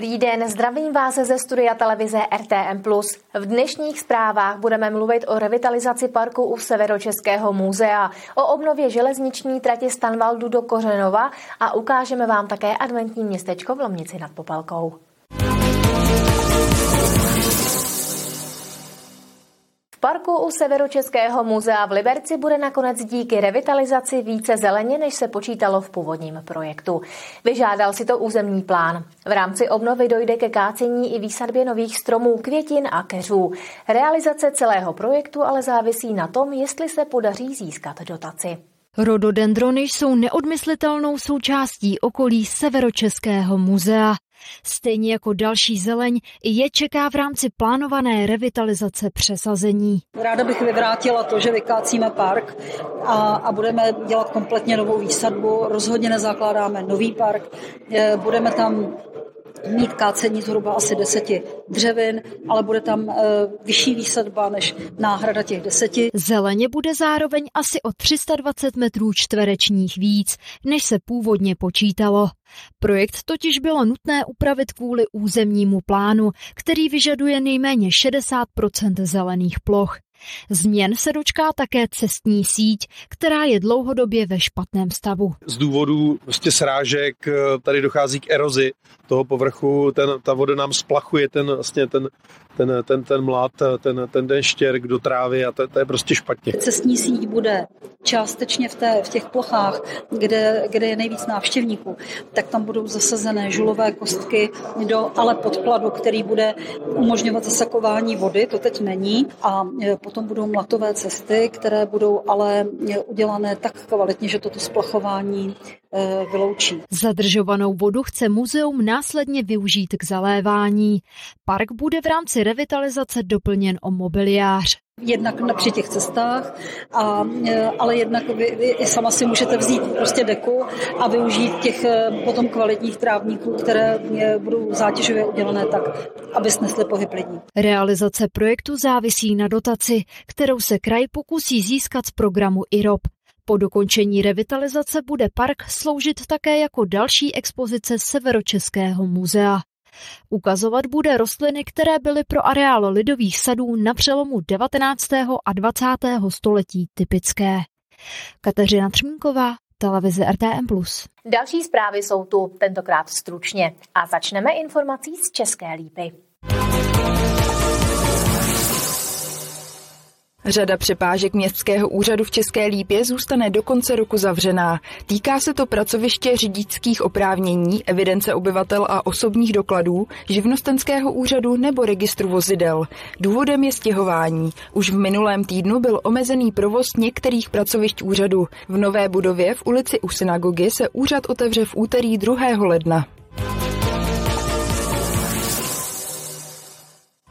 Dobrý den, zdravím vás ze studia televize RTM+. V dnešních zprávách budeme mluvit o revitalizaci parku u Severočeského muzea, o obnově železniční trati Stanvaldu do Kořenova a ukážeme vám také adventní městečko v Lomnici nad Popelkou. Parku u Severočeského muzea v Liberci bude nakonec díky revitalizaci více zeleně, než se počítalo v původním projektu. Vyžádal si to územní plán. V rámci obnovy dojde ke kácení i výsadbě nových stromů, květin a keřů. Realizace celého projektu ale závisí na tom, jestli se podaří získat dotaci. Rododendrony jsou neodmyslitelnou součástí okolí Severočeského muzea. Stejně jako další zeleň, je čeká v rámci plánované revitalizace přesazení. Ráda bych vyvrátila to, že vykácíme park a, a budeme dělat kompletně novou výsadbu. Rozhodně nezakládáme nový park. Budeme tam mít kácení zhruba asi deseti dřevin, ale bude tam e, vyšší výsadba než náhrada těch deseti. Zeleně bude zároveň asi o 320 metrů čtverečních víc, než se původně počítalo. Projekt totiž bylo nutné upravit kvůli územnímu plánu, který vyžaduje nejméně 60% zelených ploch. Změn se dočká také cestní síť, která je dlouhodobě ve špatném stavu. Z důvodu prostě srážek eh, tady dochází k erozi toho povrchu, ten, ta voda nám splachuje ten, vlastně ten, ten, ten, ten mlad, ten, ten, ten štěrk do trávy a to, to je prostě špatně. Cestní síť bude částečně v, té, v těch plochách, kde, kde je nejvíc návštěvníků, tak tam budou zasazené žulové kostky do ale podkladu, který bude umožňovat zasakování vody, to teď není, a e, potom budou mlatové cesty, které budou ale e, udělané tak kvalitně, že toto splachování e, vyloučí. Zadržovanou vodu chce muzeum následně využít k zalévání. Park bude v rámci revitalizace doplněn o mobiliář. Jednak při těch cestách, a, e, ale jednak vy, vy i sama si můžete vzít prostě deku a využít těch e, potom kvalitních trávníků, které e, budou zátěžově udělané tak, aby snesly pohyb lidí. Realizace projektu závisí na dotaci, kterou se kraj pokusí získat z programu IROP. Po dokončení revitalizace bude park sloužit také jako další expozice Severočeského muzea. Ukazovat bude rostliny, které byly pro areál lidových sadů na přelomu 19. a 20. století typické. Kateřina Třmínková, televize RTM+. Další zprávy jsou tu, tentokrát stručně. A začneme informací z České lípy. Řada přepážek městského úřadu v České Lípě zůstane do konce roku zavřená. Týká se to pracoviště řidičských oprávnění, evidence obyvatel a osobních dokladů, živnostenského úřadu nebo registru vozidel. Důvodem je stěhování. Už v minulém týdnu byl omezený provoz některých pracovišť úřadu. V nové budově v ulici u synagogy se úřad otevře v úterý 2. ledna.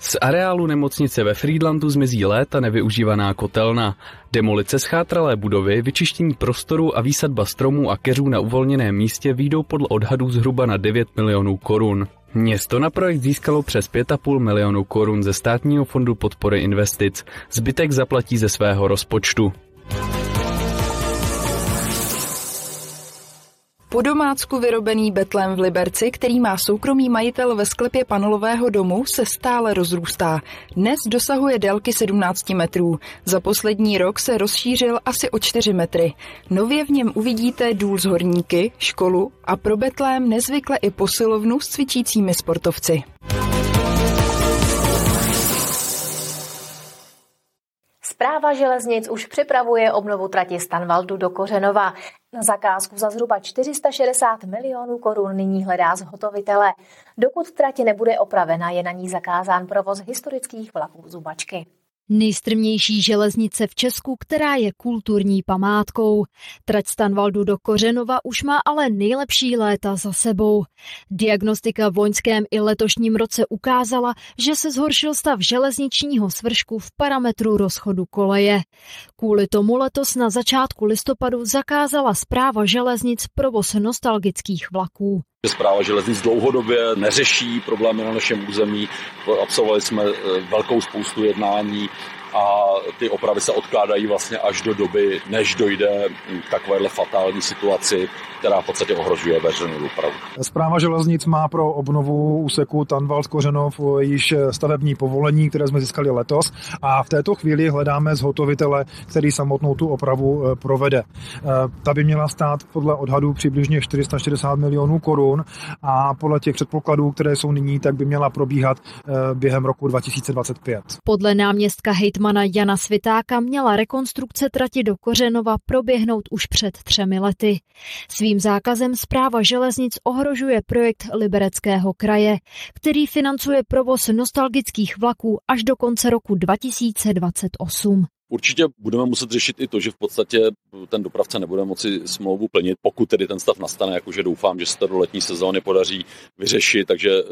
Z areálu nemocnice ve Friedlandu zmizí léta nevyužívaná kotelna. Demolice schátralé budovy, vyčištění prostoru a výsadba stromů a keřů na uvolněném místě výjdou podle odhadů zhruba na 9 milionů korun. Město na projekt získalo přes 5,5 milionů korun ze státního fondu podpory investic. Zbytek zaplatí ze svého rozpočtu. Po domácku vyrobený betlem v Liberci, který má soukromý majitel ve sklepě panelového domu, se stále rozrůstá. Dnes dosahuje délky 17 metrů. Za poslední rok se rozšířil asi o 4 metry. Nově v něm uvidíte důl z horníky, školu a pro betlém nezvykle i posilovnu s cvičícími sportovci. Zpráva železnic už připravuje obnovu trati Stanvaldu do Kořenova. Na zakázku za zhruba 460 milionů korun nyní hledá zhotovitele. Dokud trati nebude opravena, je na ní zakázán provoz historických vlaků Zubačky. Nejstrmější železnice v Česku, která je kulturní památkou. Trať Stanvaldu do Kořenova už má ale nejlepší léta za sebou. Diagnostika v loňském i letošním roce ukázala, že se zhoršil stav železničního svršku v parametru rozchodu koleje. Kvůli tomu letos na začátku listopadu zakázala zpráva železnic provoz nostalgických vlaků. Zpráva železnic dlouhodobě neřeší problémy na našem území. Absolvovali jsme eh, velkou spoustu jednání a ty opravy se odkládají vlastně až do doby, než dojde k takovéhle fatální situaci, která v podstatě ohrožuje veřejnou dopravu. Zpráva železnic má pro obnovu úseku Tanval Kořenov již stavební povolení, které jsme získali letos a v této chvíli hledáme zhotovitele, který samotnou tu opravu eh, provede. Eh, ta by měla stát podle odhadů přibližně 460 milionů korun a podle těch předpokladů, které jsou nyní, tak by měla probíhat eh, během roku 2025. Podle náměstka hejtmana Jana Svitáka měla rekonstrukce trati do Kořenova proběhnout už před třemi lety. Svým zákazem zpráva železnic ohrožuje projekt Libereckého kraje, který financuje provoz nostalgických vlaků až do konce roku 2028. Určitě budeme muset řešit i to, že v podstatě ten dopravce nebude moci smlouvu plnit, pokud tedy ten stav nastane, jakože doufám, že se to do letní sezóny podaří vyřešit, takže eh,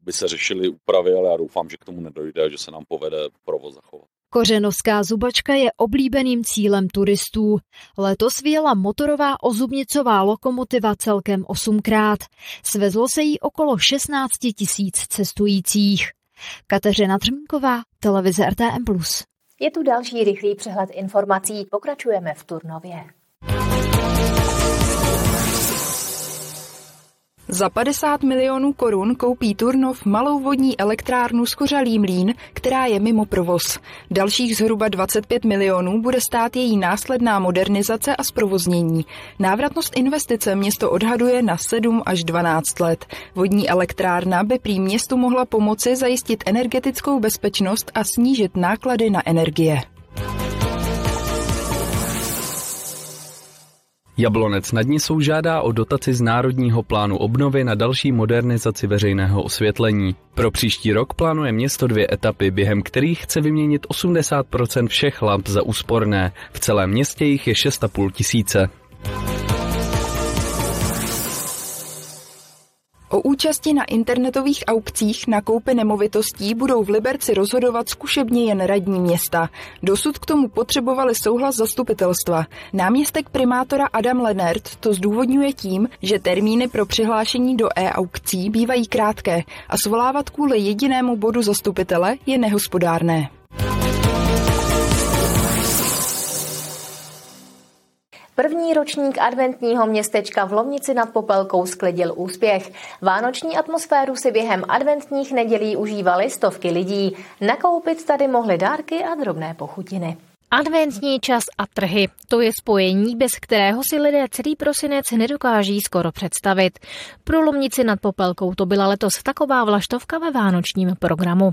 by se řešily úpravy, ale já doufám, že k tomu nedojde, že se nám povede provoz zachovat. Kořenovská zubačka je oblíbeným cílem turistů. Letos vyjela motorová ozubnicová lokomotiva celkem osmkrát. Svezlo se jí okolo 16 tisíc cestujících. Kateřina Třmínková, televize RTM+. Je tu další rychlý přehled informací. Pokračujeme v Turnově. Za 50 milionů korun koupí Turnov malou vodní elektrárnu Skořalý mlín, která je mimo provoz. Dalších zhruba 25 milionů bude stát její následná modernizace a zprovoznění. Návratnost investice město odhaduje na 7 až 12 let. Vodní elektrárna by prý městu mohla pomoci zajistit energetickou bezpečnost a snížit náklady na energie. Jablonec nad Nisou žádá o dotaci z Národního plánu obnovy na další modernizaci veřejného osvětlení. Pro příští rok plánuje město dvě etapy, během kterých chce vyměnit 80% všech lamp za úsporné. V celém městě jich je 6,5 tisíce. O účasti na internetových aukcích na koupi nemovitostí budou v Liberci rozhodovat zkušebně jen radní města. Dosud k tomu potřebovali souhlas zastupitelstva. Náměstek primátora Adam Lenert to zdůvodňuje tím, že termíny pro přihlášení do e-aukcí bývají krátké a svolávat kvůli jedinému bodu zastupitele je nehospodárné. První ročník adventního městečka v Lomnici nad Popelkou sklidil úspěch. Vánoční atmosféru si během adventních nedělí užívali stovky lidí. Nakoupit tady mohly dárky a drobné pochutiny. Adventní čas a trhy. To je spojení, bez kterého si lidé celý prosinec nedokáží skoro představit. Pro Lomnici nad Popelkou to byla letos taková vlaštovka ve vánočním programu.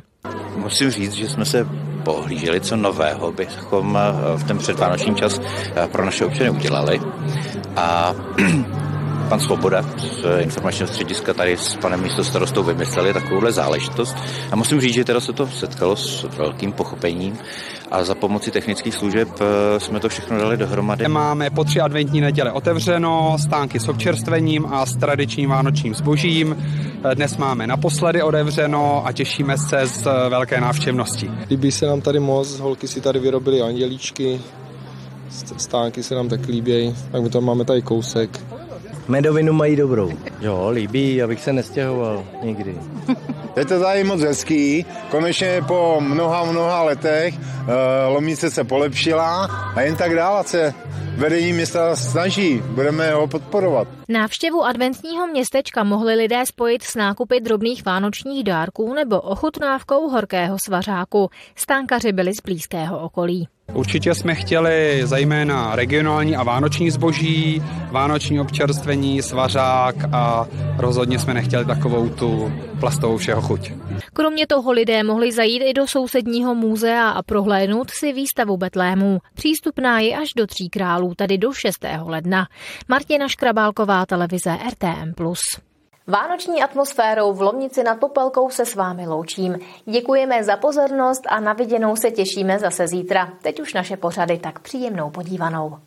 Musím říct, že jsme se pohlíželi, co nového bychom eh, v ten předvánoční čas eh, pro naše občany udělali. A pan Svoboda z informačního střediska tady s panem místostarostou vymysleli takovouhle záležitost. A musím říct, že teda se to setkalo s velkým pochopením a za pomoci technických služeb eh, jsme to všechno dali dohromady. Máme po tři adventní neděle otevřeno, stánky s občerstvením a s tradičním vánočním zbožím. Eh, dnes máme naposledy otevřeno a těšíme se z eh, velké návštěvnosti. Líbí se nám tady moc, holky si tady vyrobily andělíčky, stánky se nám tak líbí, tak my tam máme tady kousek. Medovinu mají dobrou. Jo, líbí, abych se nestěhoval nikdy. Je to tady moc hezký, konečně po mnoha, mnoha letech eh, Lomnice se polepšila a jen tak dál se vedení města snaží, budeme ho podporovat. Návštěvu adventního městečka mohli lidé spojit s nákupy drobných vánočních dárků nebo ochutnávkou horkého svařáku. Stánkaři byli z blízkého okolí. Určitě jsme chtěli zejména regionální a vánoční zboží, vánoční občerstvení, svařák a rozhodně jsme nechtěli takovou tu plastovou všeho chuť. Kromě toho lidé mohli zajít i do sousedního muzea a prohlédnout si výstavu Betlému. Přístupná je až do Tří králů, tedy do 6. ledna. Martina Škrabálková, televize RTM+. Vánoční atmosférou v Lomnici nad Popelkou se s vámi loučím. Děkujeme za pozornost a na viděnou se těšíme zase zítra. Teď už naše pořady tak příjemnou podívanou.